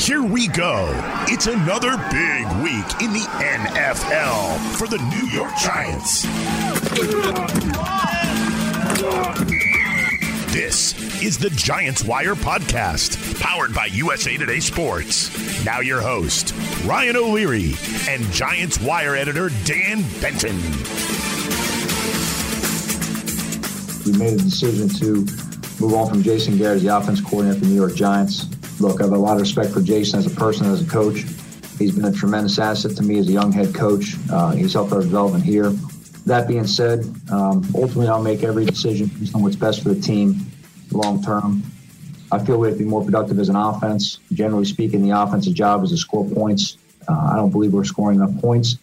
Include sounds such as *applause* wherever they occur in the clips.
Here we go. It's another big week in the NFL for the New York Giants. This is the Giants Wire podcast, powered by USA Today Sports. Now, your host, Ryan O'Leary, and Giants Wire editor, Dan Benton. We made a decision to move on from Jason Garrett as the offense coordinator for the New York Giants. Look, I have a lot of respect for Jason as a person, as a coach. He's been a tremendous asset to me as a young head coach. Uh, he's helped our development here. That being said, um, ultimately I'll make every decision based on what's best for the team long term. I feel we have to be more productive as an offense. Generally speaking, the offensive job is to score points. Uh, I don't believe we're scoring enough points,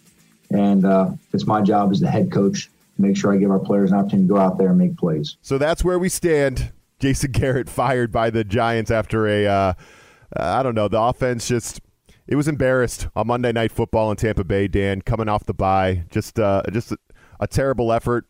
and uh, it's my job as the head coach to make sure I give our players an opportunity to go out there and make plays. So that's where we stand. Jason Garrett fired by the Giants after a, uh, I don't know, the offense just it was embarrassed on Monday Night Football in Tampa Bay. Dan coming off the bye, just uh, just a, a terrible effort.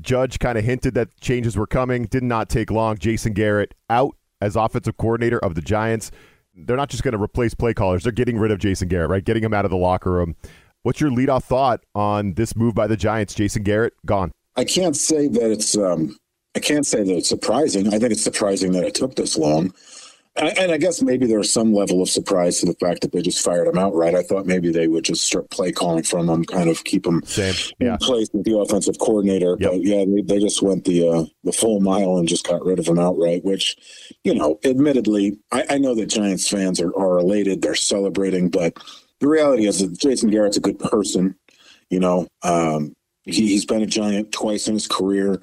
Judge kind of hinted that changes were coming. Did not take long. Jason Garrett out as offensive coordinator of the Giants. They're not just going to replace play callers. They're getting rid of Jason Garrett, right? Getting him out of the locker room. What's your leadoff thought on this move by the Giants? Jason Garrett gone. I can't say that it's. Um, I can't say that it's surprising. I think it's surprising that it took this long. And I guess maybe there was some level of surprise to the fact that they just fired him outright. I thought maybe they would just start play calling from him, kind of keep him Same. in Yeah. place with the offensive coordinator. Yep. But yeah, they, they just went the uh, the full mile and just got rid of him outright. Which, you know, admittedly, I, I know that Giants fans are, are elated, they're celebrating, but the reality is that Jason Garrett's a good person. You know, um, he, he's been a Giant twice in his career.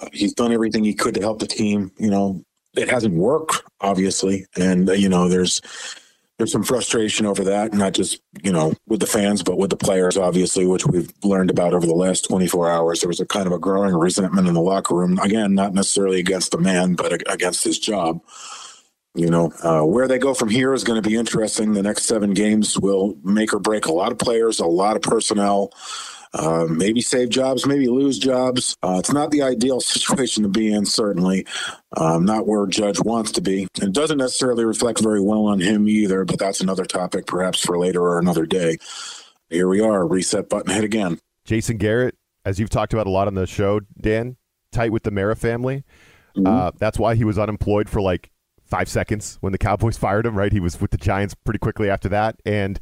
Uh, he's done everything he could to help the team. You know, it hasn't worked, obviously, and uh, you know, there's there's some frustration over that, not just you know with the fans, but with the players, obviously, which we've learned about over the last 24 hours. There was a kind of a growing resentment in the locker room. Again, not necessarily against the man, but ag- against his job. You know, uh, where they go from here is going to be interesting. The next seven games will make or break a lot of players, a lot of personnel. Uh, maybe save jobs, maybe lose jobs. Uh, it's not the ideal *laughs* situation to be in, certainly. Um, not where Judge wants to be. It doesn't necessarily reflect very well on him either, but that's another topic perhaps for later or another day. Here we are, reset button hit again. Jason Garrett, as you've talked about a lot on the show, Dan, tight with the Mara family. Mm-hmm. Uh, that's why he was unemployed for like five seconds when the Cowboys *laughs* fired him, right? He was with the Giants pretty quickly after that. And,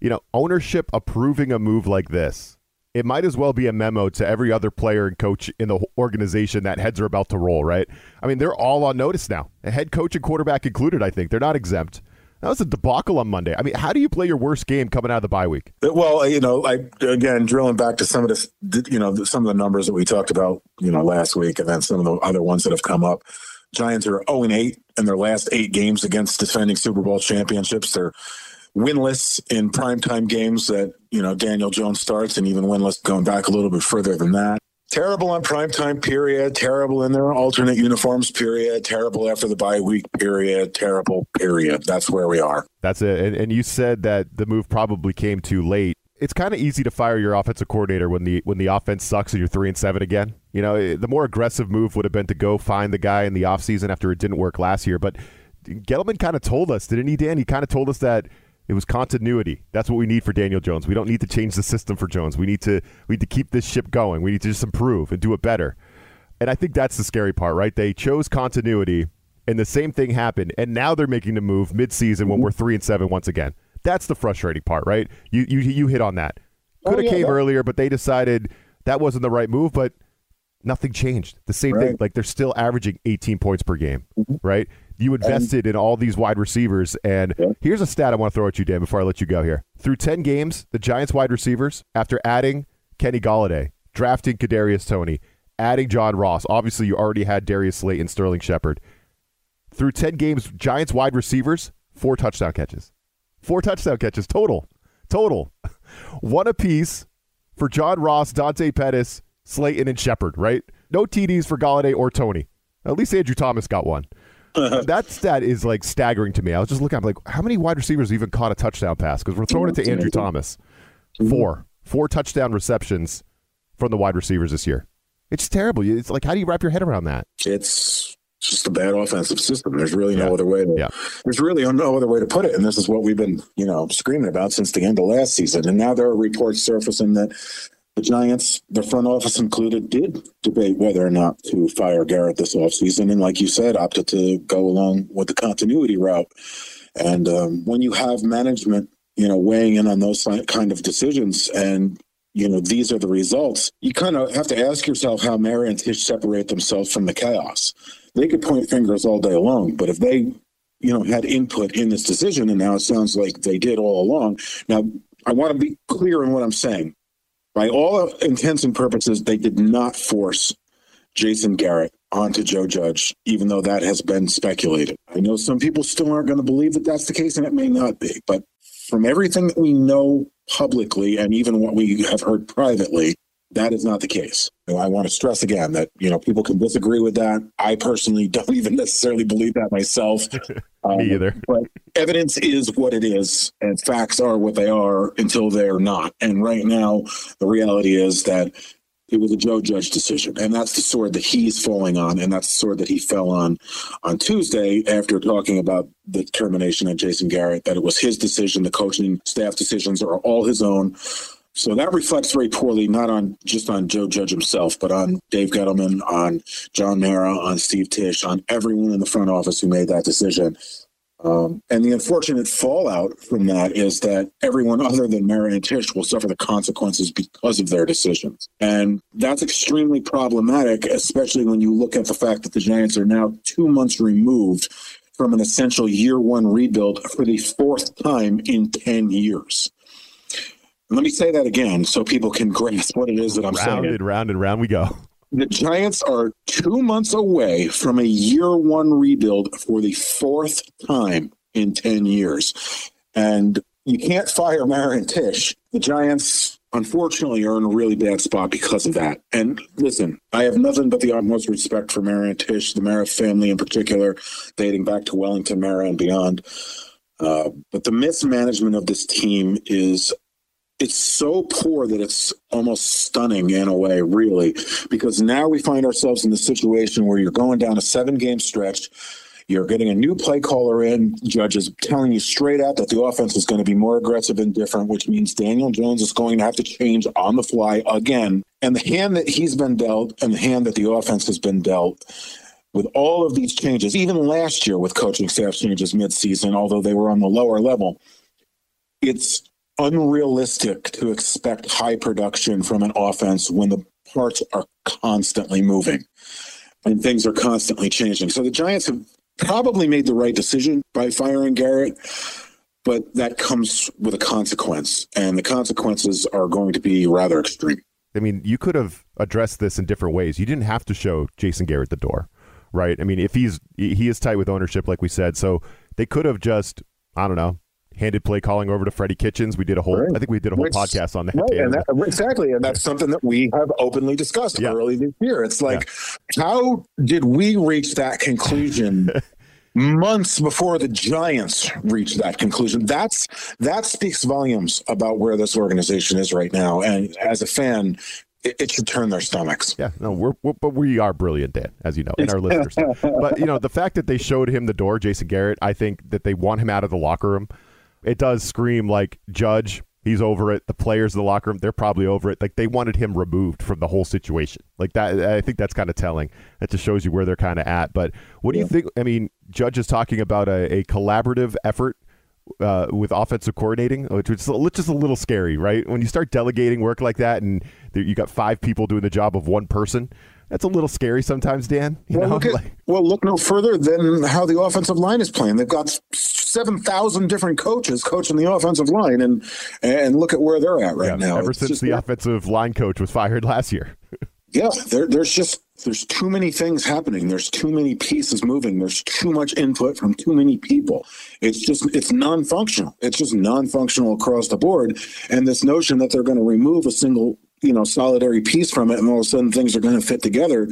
you know, ownership approving a move like this, it might as well be a memo to every other player and coach in the organization that heads are about to roll, right? I mean, they're all on notice now, a head coach and quarterback included, I think. They're not exempt. That was a debacle on Monday. I mean, how do you play your worst game coming out of the bye week? Well, you know, I again drilling back to some of this, you know, some of the numbers that we talked about, you know, last week, and then some of the other ones that have come up. Giants are 0 and 8 in their last eight games against defending Super Bowl championships. They're winless in primetime games that you know Daniel Jones starts, and even winless going back a little bit further than that. Terrible on primetime period. Terrible in their alternate uniforms period. Terrible after the bye week period. Terrible period. That's where we are. That's it. And, and you said that the move probably came too late. It's kind of easy to fire your offensive coordinator when the when the offense sucks and you're three and seven again. You know, eh, the more aggressive move would have been to go find the guy in the offseason after it didn't work last year. But Gettleman kind of told us, didn't he, Dan? He kind of told us that it was continuity. That's what we need for Daniel Jones. We don't need to change the system for Jones. We need to we need to keep this ship going. We need to just improve and do it better. And I think that's the scary part, right? They chose continuity, and the same thing happened. And now they're making the move midseason when we're three and seven once again. That's the frustrating part, right? You you you hit on that. Could have Oh, yeah, came that- earlier, but they decided that wasn't the right move. But nothing changed. The same thing. Like they're still averaging 18 points per game, mm-hmm. right? You invested in all these wide receivers, and Yeah. here's a stat I want to throw at you, Dan, before I let you go here. Through 10 games, the Giants wide receivers, after adding Kenny Golladay, drafting Kadarius Toney, adding John Ross, obviously you already had Darius Slayton and Sterling Shepard. Through 10 games, Giants wide receivers, four touchdown catches. Four touchdown catches total. Total. *laughs* One apiece for John Ross, Dante Pettis, Slayton, and Shepard, right? No TDs for Golladay or Toney. At least Andrew Thomas got one. *laughs* that stat is like staggering to me. I was just looking, I'm like, how many wide receivers even caught a touchdown pass? Because we're throwing it to Andrew Thomas. Four. Four touchdown receptions from the wide receivers this year. It's terrible. It's like, how do you wrap your head around that? It's just a bad offensive system. There's really no Yeah. other way. To, Yeah. There's really no other way to put it. And this is what we've been, you know, screaming about since the end of last season. And now there are reports surfacing that the Giants, the front office included, did debate whether or not to fire Garrett this offseason. And like you said, opted to go along with the continuity route. And um, when you have management, you know, weighing in on those kind of decisions and you know, these are the results. You kind of have to ask yourself how Mara and Tisch separate themselves from the chaos. They could point fingers all day long, but if they, you know, had input in this decision, and now it sounds like they did all along. Now, I want to be clear in what I'm saying. By all intents and purposes, they did not force Jason Garrett onto Joe Judge, even though that has been speculated. I know some people still aren't going to believe that that's the case, and it may not be. But from everything that we know publicly and even what we have heard privately, that is not the case. You know, I want to stress again that you know people can disagree with that. I personally *laughs* don't even necessarily believe that myself. *laughs* Um, Me either. But evidence is what it is, and facts are what they are until they're not. And right now, the reality is that it was a Joe Judge decision, and that's the sword that he's falling on, and that's the sword that he fell on on Tuesday after talking about the termination of Jason Garrett. That it was his decision, the coaching staff decisions are all his own. So that reflects very poorly, not on just on Joe Judge himself, but on Dave Gettleman, on John Mara, on Steve Tisch, on everyone in the front office who made that decision. Um, and the unfortunate fallout from that is that everyone other than Mara and Tisch will suffer the consequences because of their decisions. And that's extremely problematic, especially when you look at the fact that the Giants are now two months removed from an essential year one rebuild for the fourth time in 10 years. Let me say that again so people can grasp what it is that I'm round saying. and round and round we go. The Giants are two months away from a year one rebuild for the fourth time in 10 years. And you can't fire Marin Tisch. The Giants, unfortunately, are in a really bad spot because of that. And listen, I have nothing but the utmost respect for Marin Tisch, the Mara family in particular, dating back to Wellington Mara and beyond. Uh, but the mismanagement of this team is it's so poor that it's almost stunning in a way, really, because now we find ourselves in the situation where you're going down a seven game stretch. You're getting a new play caller in. Judge is telling you straight out that the offense is going to be more aggressive and different, which means Daniel Jones is going to have to change on the fly again. And the hand that he's been dealt and the hand that the offense has been dealt with all of these changes, even last year with coaching staff changes midseason, although they were on the lower level, it's unrealistic to expect high production from an offense when the parts are constantly moving and things are constantly changing. So the Giants have probably made the right decision by firing Garrett, but that comes with a consequence, and the consequences are going to be rather extreme. I mean, you could have addressed this in different ways. You didn't have to show Jason Garrett the door, right? I mean, if he's he is tight with ownership, like we said, so they could have just I don't know handed play calling over to Freddie Kitchens. We did a whole Right. I think we did a whole Which- podcast on that. Right, and that, exactly, and that's something that we have openly discussed Yeah. early this year. It's like, how did we reach that conclusion *laughs* months before the Giants reached that conclusion? That's that speaks volumes about where this organization is right now, and as a fan, it, it should turn their stomachs. Yeah, no, we're, we're but we are brilliant, Dan, as you know, and our listeners. *laughs* But you know, the fact that they showed him the door, Jason Garrett, I think that they want him out of the locker room. It does scream like Judge. He's over it. The players in the locker room, they're probably over it. Like they wanted him removed from the whole situation. Like that, I think that's kind of telling. That just shows you where they're kind of at. But what do you think? I mean, Judge is talking about a, a collaborative effort uh, with offensive coordinating, which is just a little scary, right? When you start delegating work like that, and you got five people doing the job of one person, that's a little scary sometimes, Dan. You Well know, look, at, Like- well, look no further than how the offensive line is playing. They've got seven thousand different coaches coaching the offensive line, and and look at where they're at right yeah, now. ever It's since just- the offensive line coach was fired *laughs* last year. Yeah, there, there's just there's too many things happening. There's too many pieces moving. There's too much input from too many people. It's just it's non-functional. It's just non-functional across the board. And this notion that they're going to remove a single you know, solidary piece from it, and all of a sudden things are going to fit together.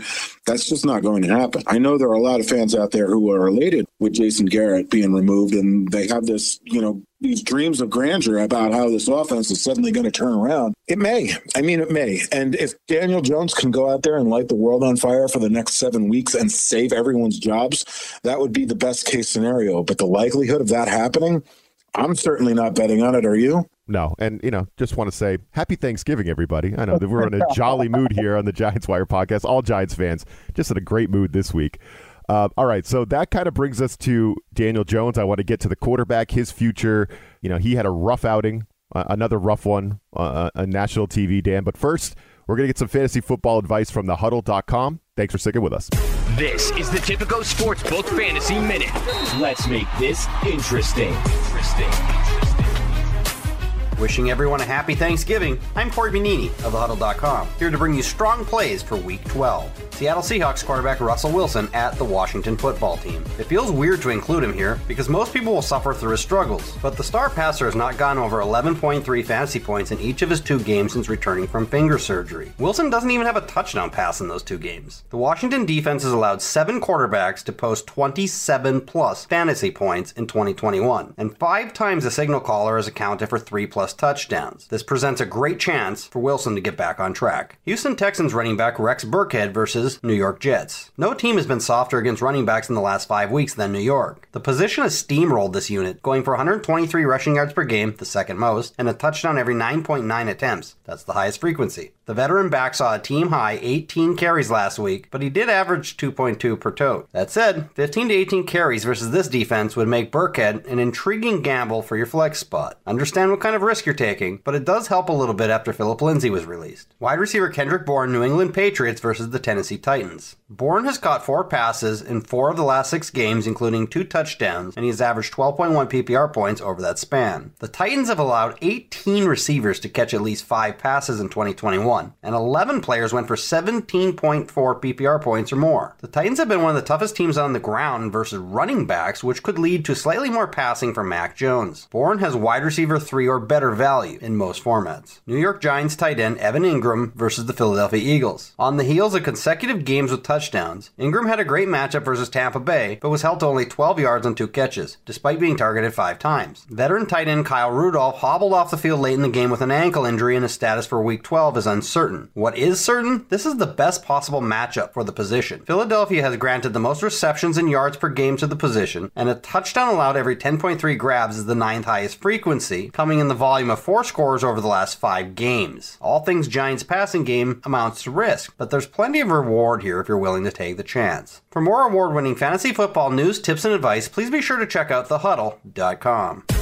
That's just not going to happen. I know there are a lot of fans out there who are elated with Jason Garrett being removed, and they have this, you know, these dreams of grandeur about how this offense is suddenly going to turn around. It may. I mean, it may. And if Daniel Jones can go out there and light the world on fire for the next seven weeks and save everyone's jobs, that would be the best case scenario. But the likelihood of that happening, I'm certainly not betting on it. Are you? No, and you know, just want to say happy Thanksgiving, everybody. I know that we're in a *laughs* jolly mood here on the Giants Wire podcast. All Giants fans, just in a great mood this week. Uh, all right, so that kind of brings us to Daniel Jones. I want to get to the quarterback, his future. You know, he had a rough outing, uh, another rough one uh, on national TV, Dan. But first, we're going to get some fantasy football advice from the huddle.com. Thanks for sticking with us. This is the Tipico Sportsbook Fantasy Minute. Let's make this interesting. Interesting. Wishing everyone a happy Thanksgiving, I'm Cory Bonini of thehuddle.com, here to bring you strong plays for Week 12. Seattle Seahawks quarterback Russell Wilson at the Washington football team. It feels weird to include him here because most people will suffer through his struggles, but the star passer has not gone over 11.3 fantasy points in each of his two games since returning from finger surgery. Wilson doesn't even have a touchdown pass in those two games. The Washington defense has allowed seven quarterbacks to post 27 plus fantasy points in 2021, and five times the signal caller has accounted for three plus touchdowns. This presents a great chance for Wilson to get back on track. Houston Texans running back Rex Burkhead versus New York Jets. No team has been softer against running backs in the last five weeks than New York. The position has steamrolled this unit, going for 123 rushing yards per game, the second most, and a touchdown every 9.9 attempts. That's the highest frequency. The veteran back saw a team high 18 carries last week, but he did average 2.2 per tote. That said, 15 to 18 carries versus this defense would make Burkhead an intriguing gamble for your flex spot. Understand what kind of risk you're taking, but it does help a little bit after Phillip Lindsay was released. Wide receiver Kendrick Bourne, New England Patriots versus the Tennessee Titans. Bourne has caught four passes in four of the last six games, including two touchdowns, and he has averaged 12.1 PPR points over that span. The Titans have allowed 18 receivers to catch at least five passes in 2021, and 11 players went for 17.4 PPR points or more. The Titans have been one of the toughest teams on the ground versus running backs, which could lead to slightly more passing from Mac Jones. Bourne has wide receiver 3 or better value in most formats. New York Giants tight end Evan Engram versus the Philadelphia Eagles. On the heels of consecutive games with touchdowns, Engram had a great matchup versus Tampa Bay, but was held to only 12 yards on two catches, despite being targeted five times. Veteran tight end Kyle Rudolph hobbled off the field late in the game with an ankle injury, and his status for Week 12 is uncertain. What is certain? This is the best possible matchup for the position. Philadelphia has granted the most receptions and yards per game to the position, and a touchdown allowed every 10.3 grabs is the ninth highest frequency, coming in the volume of four scores over the last five games. All things Giants passing game amounts to risk, but there's plenty of reward here if you're willing willing to take the chance. For more award winning fantasy football news, tips, and advice, please be sure to check out thehuddle.com.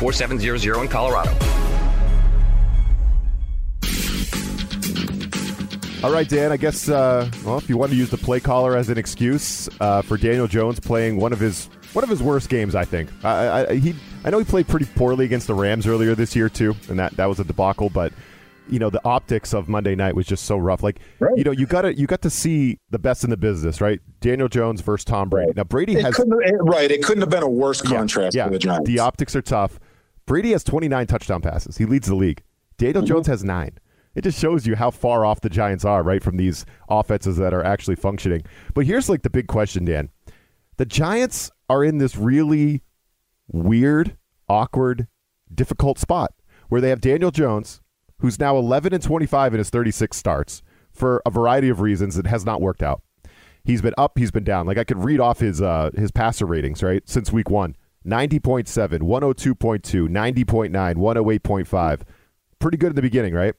4700 in Colorado. All right, Dan. I guess uh, well, if you want to use the play caller as an excuse uh, for Daniel Jones playing one of his one of his worst games, I think. I, I, he I know he played pretty poorly against the Rams earlier this year too, and that that was a debacle. But you know the optics of Monday night was just so rough. Like right. you know you got to you got to see the best in the business, right? Daniel Jones versus Tom Brady. Right. Now Brady it has right. It couldn't have been a worse contrast yeah, yeah. for the Giants. The optics are tough. Brady has 29 touchdown passes. He leads the league. Daniel mm-hmm. Jones has nine. It just shows you how far off the Giants are, right, from these offenses that are actually functioning. But here's like the big question, Dan. The Giants are in this really weird, awkward, difficult spot where they have Daniel Jones, who's now 11 and 25 in his 36 starts for a variety of reasons. It has not worked out. He's been up, he's been down. Like I could read off his uh, his passer ratings, right, since week one. 90.7, 102.2, 90.9, 108.5. Pretty good in the beginning, right?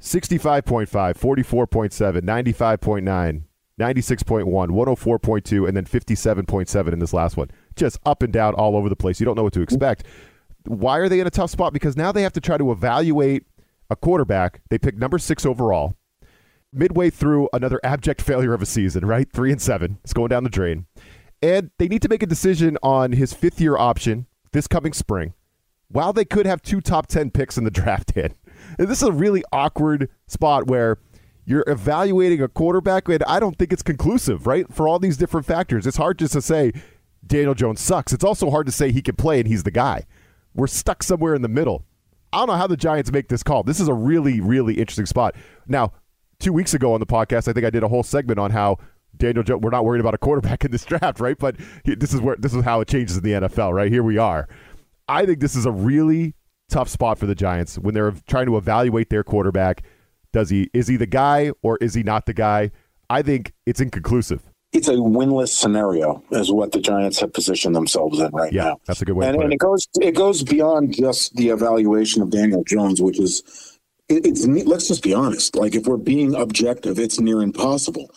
65.5, 44.7, 95.9, 96.1, 104.2, and then 57.7 in this last one. Just up and down all over the place. You don't know what to expect. Why are they in a tough spot? Because now they have to try to evaluate a quarterback. They pick number six overall. Midway through another abject failure of a season, right? Three and seven. It's going down the drain. And they need to make a decision on his fifth year option this coming spring while they could have two top 10 picks in the *laughs* draft. And this is a really awkward spot where you're evaluating a quarterback, and I don't think it's conclusive, right? For all these different factors. It's hard just to say Daniel Jones sucks. It's also hard to say he can play and he's the guy. We're stuck somewhere in the middle. I don't know how the Giants make this call. This is a really, really interesting spot. Now, two weeks ago on the podcast, I think I did a whole segment on how Daniel Jones. We're not worried about a quarterback in this draft, right? But this is where this is how it changes in the NFL, right? Here we are. I think this is a really tough spot for the Giants when they're trying to evaluate their quarterback. Does he is he the guy or is he not the guy? I think it's inconclusive. It's a winless scenario, is what the Giants have positioned themselves in right yeah, now. That's a good way. And, and it. it goes it goes beyond just the evaluation of Daniel Jones, which is it's let's just be honest. Like if we're being objective, it's near impossible.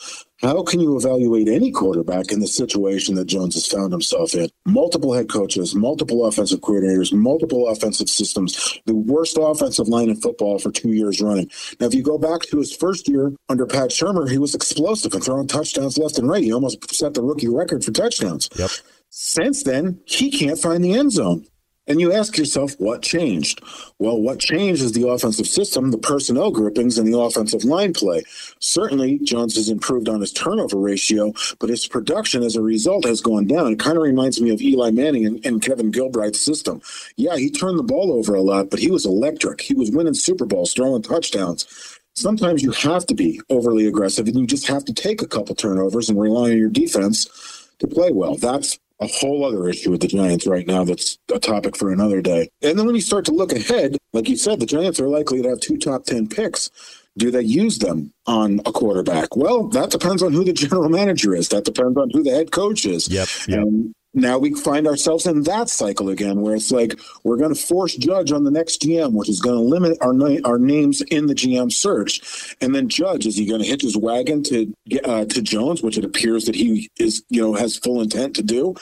How can you evaluate any quarterback in the situation that Jones has found himself in? Multiple head coaches, multiple offensive coordinators, multiple offensive systems, the worst offensive line in football for two years running. Now, if you go back to his first year under Pat Shurmur, he was explosive and throwing touchdowns left and right. He almost set the rookie record for touchdowns. Yep. Since then, he can't find the end zone. And you ask yourself, what changed? Well, what changed is the offensive system, the personnel groupings, and the offensive line play. Certainly, Jones has improved on his turnover ratio, but his production as a result has gone down. It kind of reminds me of Eli Manning and, and Kevin Gilbride's system. Yeah, he turned the ball over a lot, but he was electric. He was winning Super Bowls, throwing touchdowns. Sometimes you have to be overly aggressive, and you just have to take a couple turnovers and rely on your defense to play well. That's a whole other issue with the Giants right now that's a topic for another day. And then when you start to look ahead, like you said, the Giants are likely to have two top 10 picks. Do they use them on a quarterback? Well, that depends on who the general *laughs* manager is. That depends on who the head coach is. Yep. yep. Now we find ourselves in that cycle again, where it's like we're going to force Judge on the next GM, which is going to limit our our names in the GM search. And then Judge is he going to hitch his wagon to uh, to Jones, which it appears that he is you know has full intent to do.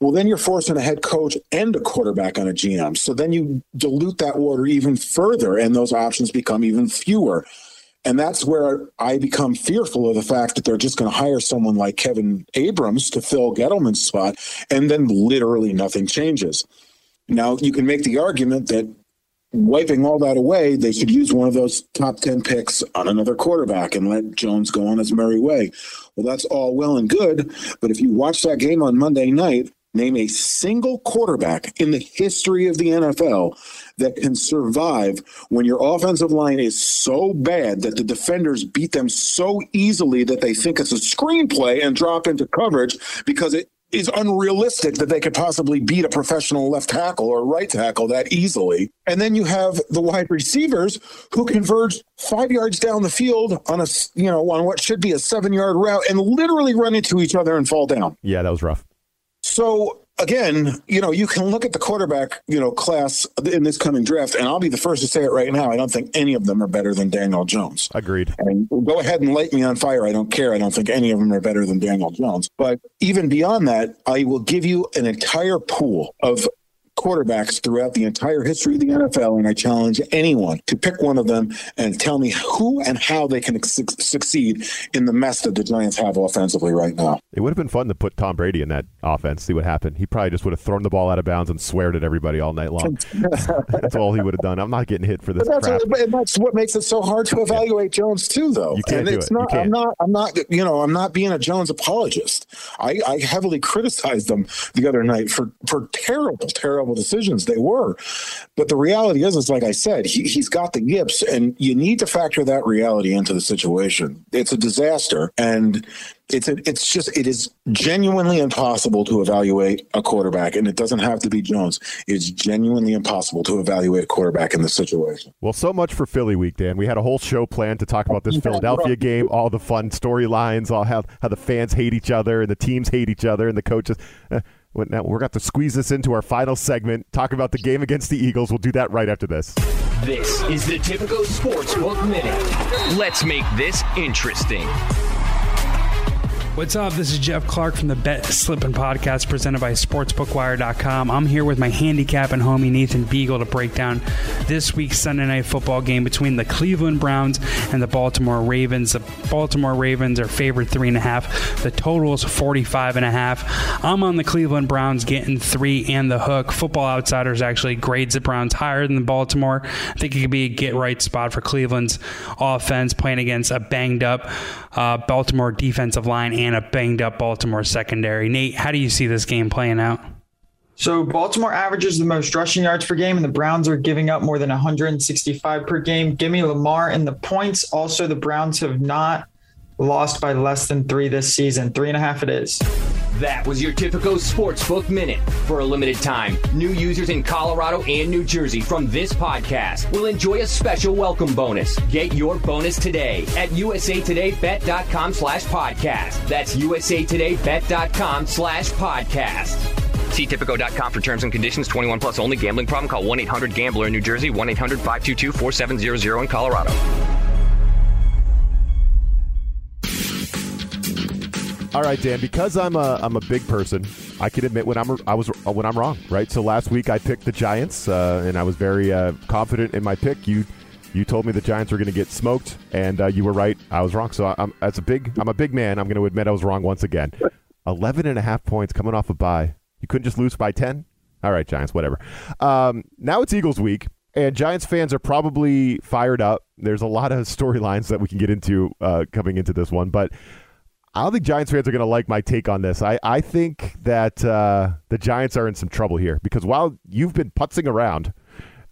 Well, then you're forcing a head coach and a quarterback on a GM. So then you dilute that water even further, and those options become even fewer. And that's where I become fearful of the fact that they're just going to hire someone like Kevin Abrams to fill Gettleman's spot, and then literally nothing changes. Now, you can make the argument that wiping all that away, they should use one of those top 10 picks on another quarterback and let Jones go on his merry way. Well, that's all well and good. But if you watch that game on Monday night, name a single quarterback in the history of the NFL that can survive when your offensive line is so bad that the defenders beat them so easily that they think it's a screenplay and drop into coverage because it is unrealistic that they could possibly beat a professional left tackle or right tackle that easily. And then you have the wide receivers who converge five yards down the field on a you know on what should be a seven yard route and literally run into each other and fall down. Yeah, that was rough. So again, you know, you can look at the quarterback, you know, class in this coming draft, and I'll be the first to say it right now. I don't think any of them are better than Daniel Jones. Agreed. And go ahead and light me on fire. I don't care. I don't think any of them are better than Daniel Jones. But even beyond that, I will give you an entire pool of quarterbacks throughout the entire history of the NFL, and I challenge anyone to pick one of them and tell me who and how they can su- succeed in the mess that the Giants have offensively right now. It would have been fun to put Tom Brady in that offense, see what happened. He probably just would have thrown the ball out of bounds and sweared at everybody all night long. *laughs* that's all he would have done. I'm not getting hit for this that's crap. What, that's what makes it so hard to evaluate yeah. Jones too, though. You can't and do it's it. Not, can't. I'm not. I'm not. You know, I'm not being a Jones apologist. I, I heavily criticized them the other night for for terrible, terrible decisions they were. But the reality is, is like I said, he, he's got the yips, and you need to factor that reality into the situation. It's a disaster, and it's a, it's just it is genuinely impossible to evaluate a quarterback, and it doesn't have to be Jones. It's genuinely impossible to evaluate a quarterback in this situation. Well, so much for Philly week, Dan. We had a whole show planned to talk about this Philadelphia game, all the fun storylines, all how how the fans hate each other and the teams hate each other and the coaches. Eh, Now we're going to squeeze this into our final segment, talk about the game against the Eagles. We'll do that right after this. This is the Tipico Sportsbook Minute. Let's make this interesting. What's up? This is Jeff Clark from the Bet Slippin' Podcast presented by SportsBookWire.com. I'm here with my handicap and homie Nathan Beagle to break down this week's Sunday night football game between the Cleveland Browns and the Baltimore Ravens. The Baltimore Ravens are favored three and a half. The total is 45 and a half. I'm on the Cleveland Browns getting three and the hook. Football Outsiders actually grades the Browns higher than the Baltimore. I think it could be a get right spot for Cleveland's offense playing against a banged up uh, Baltimore defensive line and a banged up Baltimore secondary. Nate, how do you see this game playing out? So Baltimore averages the most rushing yards per game, and the Browns are giving up more than 165 per game. Give me Lamar in the points. Also, the Browns have not lost by less than three this season. Three and a half it is. That was your Tipico Sportsbook Minute. For a limited time, new users in Colorado and New Jersey from this podcast will enjoy a special welcome bonus. Get your bonus today at usatodaybet.com slash podcast. That's usatodaybet.com slash podcast. See Tipico.com for terms and conditions. 21 plus only. Gambling problem? Call 1-800-GAMBLER in New Jersey. 1-800-522-4700 in Colorado. All right, Dan. Because I'm a I'm a big person, I can admit when I'm I was when I'm wrong, right? So last week I picked the Giants, uh, and I was very uh, confident in my pick. You you told me the Giants were going to get smoked, and uh, you were right. I was wrong. So I'm as a big I'm a big man. I'm going to admit I was wrong once again. *laughs* 11 and a half points coming off a bye. You couldn't just lose by 10. All right, Giants, whatever. Um, now it's Eagles week, and Giants fans are probably fired up. There's a lot of storylines that we can get into uh, coming into this one, but I don't think Giants fans are going to like my take on this. I, I think that uh, the Giants are in some trouble here because while you've been putzing around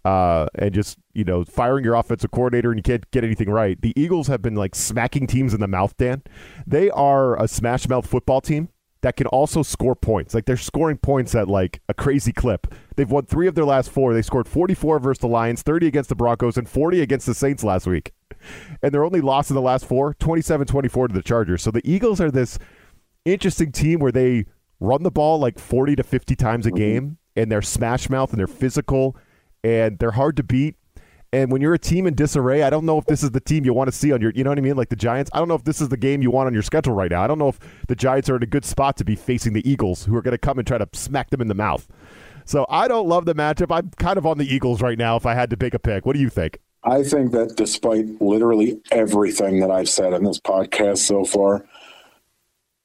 uh, and just you know firing your offensive coordinator and you can't get anything right, the Eagles have been like smacking teams in the mouth. Dan, they are a smash mouth football team that can also score points. Like they're scoring points at like a crazy clip. They've won three of their last four. They scored 44 versus the Lions, 30 against the Broncos, and 40 against the Saints last week. And they're only lost in the last four, 27 24 to the Chargers. So the Eagles are this interesting team where they run the ball like 40 to 50 times a mm-hmm. game, and they're smash mouth and they're physical and they're hard to beat. And when you're a team in disarray, I don't know if this is the team you want to see on your, you know what I mean? Like the Giants. I don't know if this is the game you want on your schedule right now. I don't know if the Giants are in a good spot to be facing the Eagles, who are going to come and try to smack them in the mouth. So I don't love the matchup. I'm kind of on the Eagles right now if I had to pick a pick. What do you think? I think that despite literally everything that I've said in this podcast so far,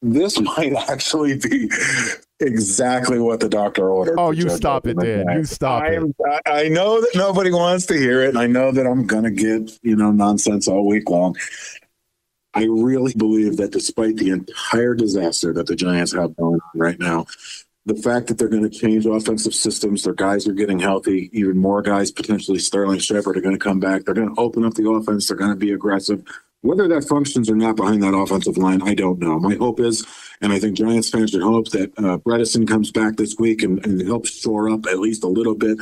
this *laughs* might actually be exactly what the doctor ordered. Oh, you stop it, Dan. You stop I it. I- I know that nobody wants to hear it, and I know that I'm going to get you know nonsense all week long. I really believe that despite the entire disaster that the Giants have going on right now, the fact that they're going to change offensive systems, their guys are getting healthy, even more guys, potentially Sterling Shepard, are going to come back. They're going to open up the offense. They're going to be aggressive. Whether that functions or not behind that offensive line, I don't know. My hope is, and I think Giants fans should hope that uh, Bredeson comes back this week and, and helps shore up at least a little bit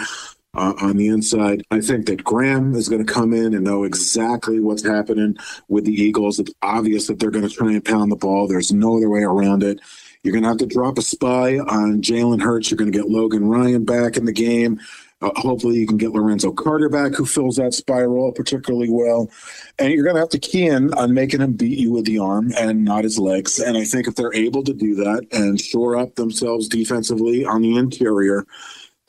uh, on the inside. I think that Graham is going to come in and know exactly what's happening with the Eagles. It's obvious that they're going to try and pound the ball. There's no other way around it. You're going to have to drop a spy on Jalen Hurts. You're going to get Logan Ryan back in the game. Uh, hopefully, you can get Lorenzo Carter back, who fills that spiral particularly well. And you're going to have to key in on making him beat you with the arm and not his legs. And I think if they're able to do that and shore up themselves defensively on the interior,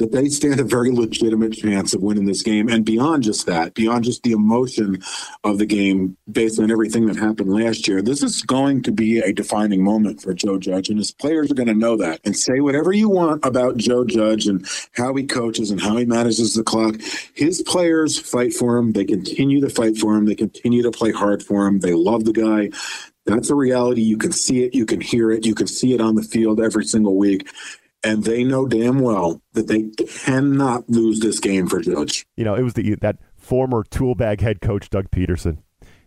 that they stand a very legitimate chance of winning this game. And beyond just that, beyond just the emotion of the game, based on everything that happened last year, this is going to be a defining moment for Joe Judge. And his players are going to know that and say whatever you want about Joe Judge and how he coaches and how he manages the clock. His players fight for him. They continue to fight for him. They continue to play hard for him. They love the guy. That's a reality. You can see it. You can hear it. You can see it on the field every single week. And they know damn well that they cannot lose this game for Judge. You know, it was the that former tool bag head coach Doug Pederson.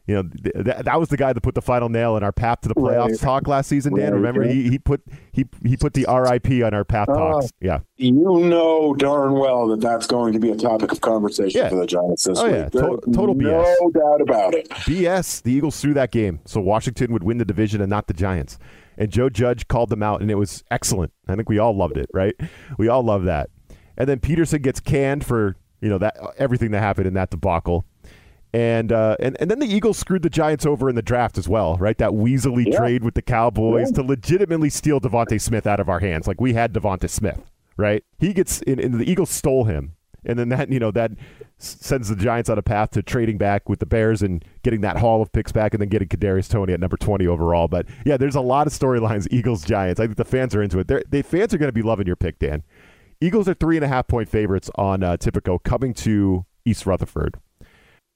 You know, th- that, that was the guy that put the final nail in our path to the playoffs Right. talk last season. Dan, Right, remember he he put he he put the RIP on our path Oh. talks. Yeah. You know darn well that that's going to be a topic of conversation Yeah. for the Giants this Oh, week. yeah. To- total no BS. No doubt about it. BS. The Eagles threw that game, so Washington would win the division and not the Giants. And Joe Judge called them out, and it was excellent. I think we all loved it, right? We all love that. And then Pederson gets canned for you know that everything that happened in that debacle. And, uh, and and then the Eagles screwed the Giants over in the draft as well, right? That Weasley yeah. trade with the Cowboys yeah. to legitimately steal DeVonta Smith out of our hands. Like we had DeVonta Smith, right? He gets in, and the Eagles stole him, and then that you know that sends the Giants on a path to trading back with the Bears and getting that haul of picks back, and then getting Kadarius Toney at number twenty overall. But yeah, there's a lot of storylines. *laughs* Eagles Giants. I think the fans are into it. They're, the fans are going to be loving your pick, Dan. Eagles are three and a half point favorites on uh, Tipico coming to East Rutherford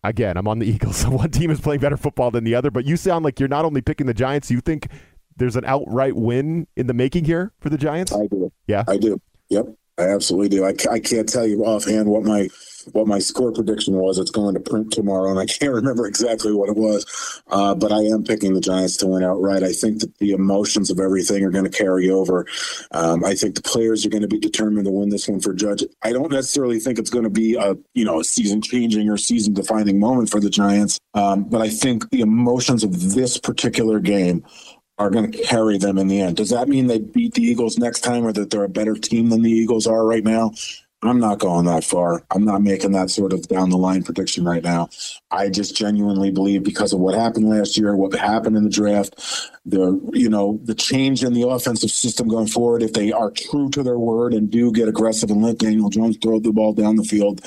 again, I'm on the *laughs* Eagles. So one team is playing better football than the other, but you sound like you're not only picking the Giants, you think there's an outright win in the making here for the Giants? I do. Yeah. I do. Yep. I absolutely do. I, I can't tell you offhand what my what my score prediction was. It's going to print tomorrow, and I can't *laughs* remember exactly what it was. Uh, but I am picking the Giants to win outright. I think that the emotions of everything are going to carry over. Um, I think the players are going to be determined to win this one for Judge. I don't necessarily think it's going to be a you know a season changing or season defining moment for the Giants, um, but I think the emotions of this particular game are going to carry them in the end. Does that mean they beat the Eagles next time or that they're a better team than the Eagles are right now? I'm not going that far. I'm not making that sort of down the line prediction right now. I just genuinely believe because of what happened last year, what happened in the draft, the you know the change in the offensive system going forward. If they are true to their word and do get aggressive and let Daniel Jones throw the ball down the field,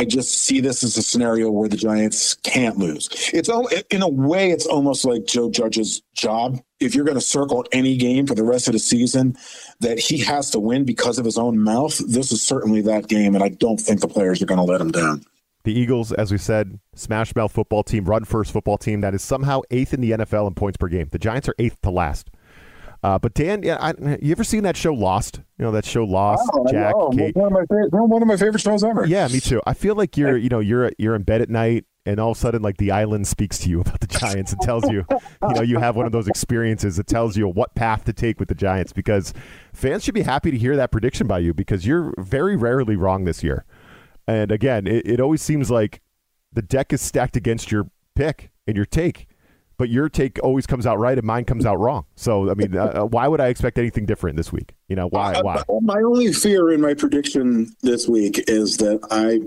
I just see this as a scenario where the Giants can't lose. It's in a way, it's almost like Joe Judge's job. If you're going to circle any game for the rest of the season that he has to win because of his own mouth, this is certainly that game, and I don't think the players are going to let him down. The Eagles, as we said, smash mouth football team, run first football team that is somehow eighth in the NFL in points per game. The Giants are eighth to last. Uh, but Dan, yeah, I, you ever seen that show Lost? You know that show Lost. Oh, Jack, Kate. One of my favorite, one of my favorite shows ever. Yeah, me too. I feel like you're, you know, you're you're in bed at night, and all of a sudden, like the island speaks to you about the Giants and tells you, you know, you have one of those experiences that tells you what path to take with the Giants. Because fans should be happy to hear that prediction by you because you're very rarely wrong this year. And again, it, it always seems like the deck is stacked against your pick and your take but your take always comes out right and mine comes out wrong. So, I mean, uh, uh why would I expect anything different this week? You know, why? Why? My only fear in my prediction this week is that I,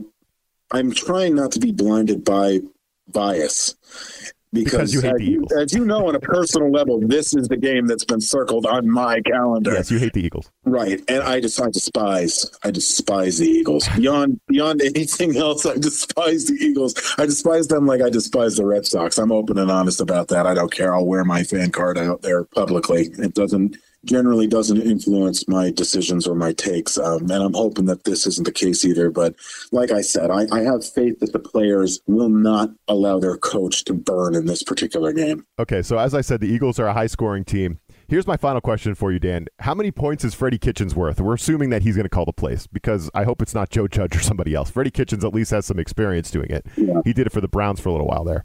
I'm trying not to be blinded by bias because, because you hate the Eagles. As you know, on a personal level, this is the game that's been circled on my calendar. Yes, you hate the Eagles, right? And I just I despise I despise the Eagles beyond beyond anything else. I despise the Eagles. I despise them like I despise the Red Sox. I'm open and honest about that. I don't care. I'll wear my fan card out there publicly. It doesn't generally doesn't influence my decisions or my takes. Um, and I'm hoping that this isn't the case either. But like I said, I, I, have faith that the players will not allow their coach to burn in this particular game. Okay, so as I said, the Eagles are a high scoring team. Here's my final question for you, Dan. How many points is Freddie Kitchens worth? We're assuming that he's going to call the plays because I hope it's not Joe Judge or somebody else. Freddie Kitchens at least has some experience doing it. Yeah. He did it for the Browns for a little while there.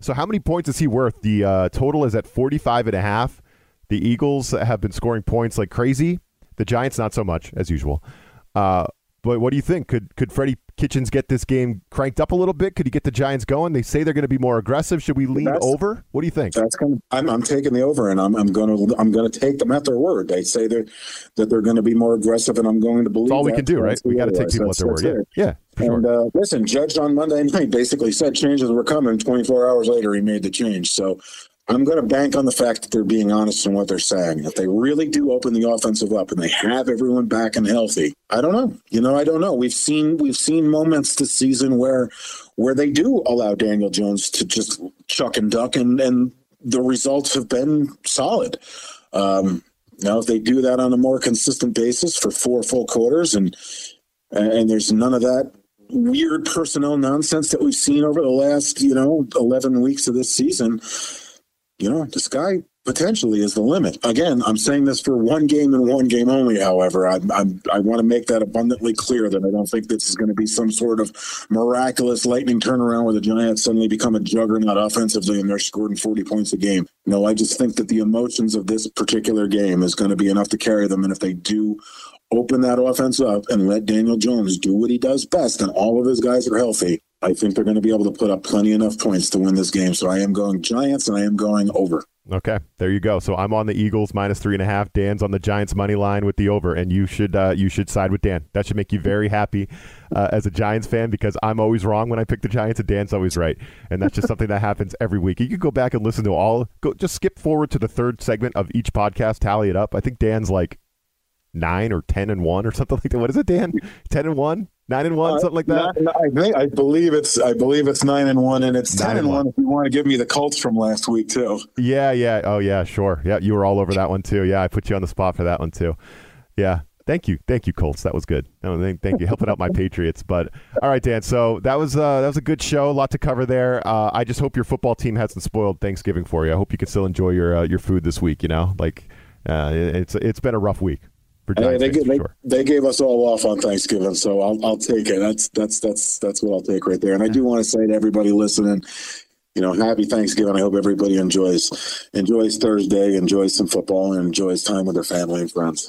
So how many points is he worth? The uh, total is at 45 and a half. The Eagles have been scoring points like crazy. The Giants not so much as usual. Uh, but what do you think? Could could Freddie Kitchens get this game cranked up a little bit? Could he get the Giants going? They say they're going to be more aggressive. Should we lean that's, over? What do you think? That's kind of, I'm, I'm taking the over, and I'm, I'm going to I'm going to take them at their word. They say that that they're going to be more aggressive, and I'm going to believe. That's all we can do, right? We got to take people at their word. It. Yeah, yeah. And uh, listen, Judge on Monday night basically said changes were coming. 24 hours later, he made the change. So I'm going to bank on the fact that they're being honest in what they're saying. If they really do open the offensive up and they have everyone back and healthy, I don't know. You know, I don't know. We've seen we've seen moments this season where where they do allow Daniel Jones to just chuck and duck, and and the results have been solid. Um, now, if they do that on a more consistent basis for four full quarters, and and there's none of that weird personnel nonsense that we've seen over the last you know 11 weeks of this season you know, the sky potentially is the limit. Again, I'm saying this for one game and one game only. However, I, I, I want to make that abundantly clear that I don't think this is going to be some sort of miraculous lightning turnaround where the Giants suddenly become a juggernaut offensively and they're scoring 40 points a game. No, I just think that the emotions of this particular game is going to be enough to carry them. And if they do open that offense up and let Daniel Jones do what he does best and all of his guys are healthy, I think they're going to be able to put up plenty enough points to win this game. So I am going Giants and I am going over. Okay, there you go. So I'm on the Eagles minus three and a half. Dan's on the Giants money line with the over, and you should uh, you should side with Dan. That should make you very happy uh, as a Giants fan because I'm always wrong when I pick the Giants, and Dan's always right, and that's just *laughs* something that happens every week. You can go back and listen to all. Go just skip forward to the third segment of each podcast, tally it up. I think Dan's like nine or ten and one or *laughs* something like that. What is it, Dan? Ten and one, nine and one, uh, something like that. I think I believe it's I believe it's nine and one, and it's nine ten and one. one. If you want to give me the Colts from last week too. Yeah, yeah, oh yeah, sure. Yeah, you were all over that one too. Yeah, I put you on the spot for that one too. Yeah. Thank you, thank you, Colts. That was good. No, thank, thank you, helping out my Patriots. But all right, Dan. So that was uh, that was a good show. A lot to cover there. Uh, I just hope your football team hasn't spoiled Thanksgiving for you. I hope you can still enjoy your uh, your food this week. You know, like uh, it's it's been a rough week Giants they, they, sure. they, gave us all off on Thanksgiving, so I'll, I'll take it. That's that's that's that's what I'll take right there. And I do want to say to everybody listening, you know, happy Thanksgiving. I hope everybody enjoys enjoys Thursday, enjoys some football, and enjoys time with their family and friends.